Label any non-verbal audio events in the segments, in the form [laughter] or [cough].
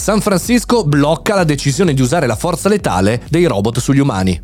San Francisco blocca la decisione di usare la forza letale dei robot sugli umani.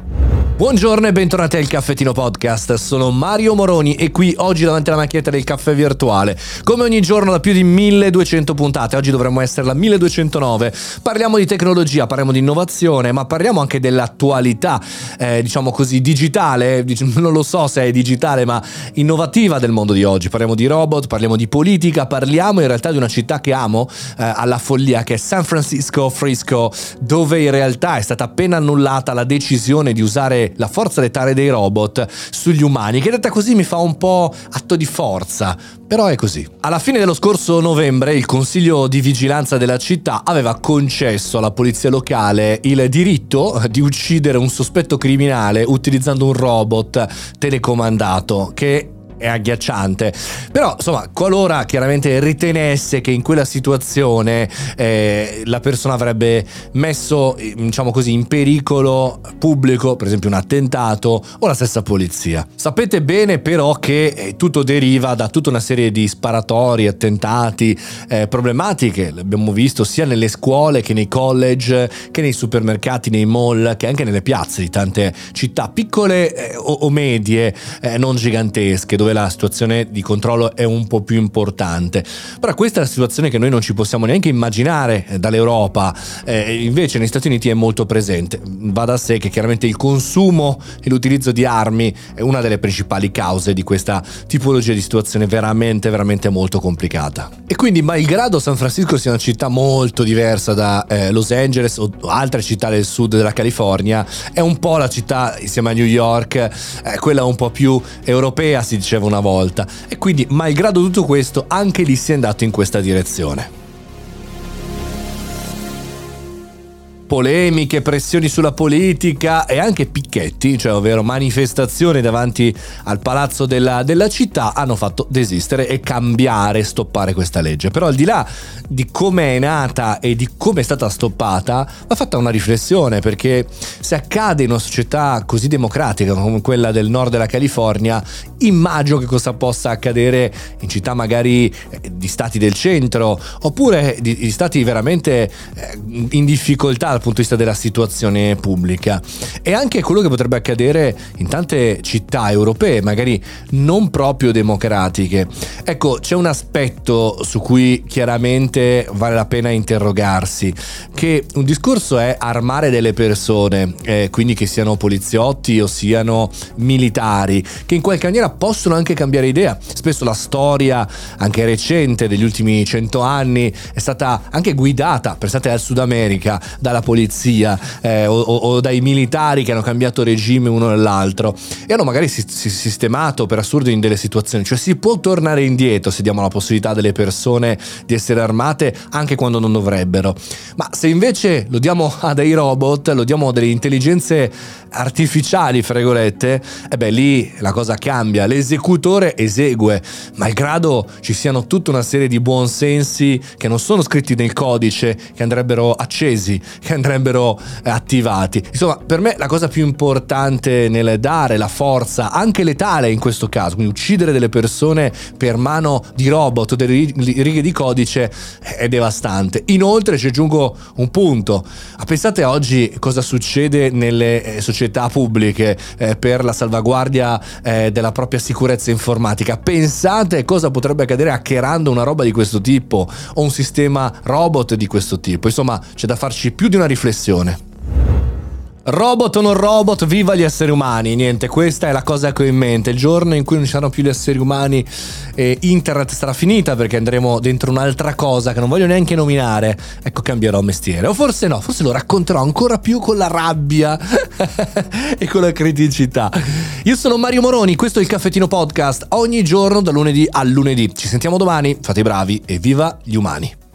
Buongiorno e bentornati al Caffettino Podcast, sono Mario Moroni e qui oggi davanti alla macchinetta del caffè virtuale, come ogni giorno da più di 1200 puntate, oggi dovremmo essere la 1209, parliamo di tecnologia, parliamo di innovazione, ma parliamo anche dell'attualità, eh, diciamo così, digitale, [laughs] non lo so se è digitale, ma innovativa del mondo di oggi, parliamo di robot, parliamo di politica, parliamo in realtà di una città che amo eh, alla follia, che è San Francisco Frisco, dove in realtà è stata appena annullata la decisione di usare la forza letale dei robot sugli umani, che detta così mi fa un po' atto di forza, però è così. Alla fine dello scorso novembre il Consiglio di Vigilanza della città aveva concesso alla polizia locale il diritto di uccidere un sospetto criminale utilizzando un robot telecomandato che è agghiacciante. Però, insomma, qualora chiaramente ritenesse che in quella situazione eh, la persona avrebbe messo, diciamo così, in pericolo pubblico, per esempio un attentato o la stessa polizia. Sapete bene però che eh, tutto deriva da tutta una serie di sparatori, attentati, eh, problematiche, l'abbiamo visto sia nelle scuole che nei college, che nei supermercati, nei mall, che anche nelle piazze di tante città piccole eh, o, o, medie, eh, non gigantesche, dove la situazione di controllo è un po' più importante. Però questa è la situazione che noi non ci possiamo neanche immaginare eh, dall'Europa, eh, invece negli Stati Uniti è molto presente. Va da sé che chiaramente il consumo e l'utilizzo di armi è una delle principali cause di questa tipologia di situazione veramente, veramente molto complicata. E quindi, malgrado San Francisco sia una città molto diversa da eh, Los Angeles o altre città del sud della California, è un po' la città insieme a New York, eh, quella un po' più europea, si diceva una volta. E quindi, malgrado tutto questo, anche lì si è andato in questa direzione. Polemiche, pressioni sulla politica e anche picchetti, cioè ovvero manifestazioni davanti al palazzo della, della, città, hanno fatto desistere e cambiare, stoppare questa legge. Però al di là di come è nata e di come è stata stoppata, va fatta una riflessione perché se accade in una società così democratica come quella del nord della California, immagino che cosa possa accadere in città magari eh, di stati del centro oppure di, di stati veramente eh, in difficoltà dal punto di vista della situazione pubblica e anche quello che potrebbe accadere in tante città europee, magari non proprio democratiche. Ecco, c'è un aspetto su cui chiaramente vale la pena interrogarsi, che un discorso è armare delle persone, eh, quindi che siano poliziotti o siano militari, che in qualche maniera possono anche cambiare idea. Spesso la storia, anche recente, degli ultimi cento anni, è stata anche guidata, pensate al Sud America, dalla polizia eh, o, o, dai militari che hanno cambiato regime uno nell'altro. E hanno magari si, si, sistemato per assurdo in delle situazioni, cioè si può tornare indietro se diamo la possibilità delle persone di essere armate anche quando non dovrebbero, ma se invece lo diamo a dei robot, lo diamo a delle intelligenze artificiali, fregolette, e beh lì la cosa cambia, l'esecutore esegue, malgrado ci siano tutta una serie di buonsensi che non sono scritti nel codice, che andrebbero accesi, che andrebbero eh, attivati. Insomma, per me la cosa più importante nel dare la forza, anche letale in questo caso, quindi uccidere delle persone per mano di robot o delle righe di codice è devastante. Inoltre ci aggiungo un punto. Pensate oggi cosa succede nelle eh, società pubbliche eh, per la salvaguardia della propria sicurezza informatica. Pensate cosa potrebbe accadere hackerando una roba di questo tipo o un sistema robot di questo tipo. Insomma, c'è da farci più di una riflessione. Robot o non robot, viva gli esseri umani. Niente, questa è la cosa che ho in mente. Il giorno in cui non ci saranno più gli esseri umani, eh, internet sarà finita perché andremo dentro un'altra cosa che non voglio neanche nominare. Ecco, cambierò mestiere. O forse no, forse lo racconterò ancora più con la rabbia [laughs] e con la criticità. Io sono Mario Moroni, questo è il Caffettino Podcast. Ogni giorno, da lunedì a lunedì. Ci sentiamo domani. Fate i bravi e viva gli umani.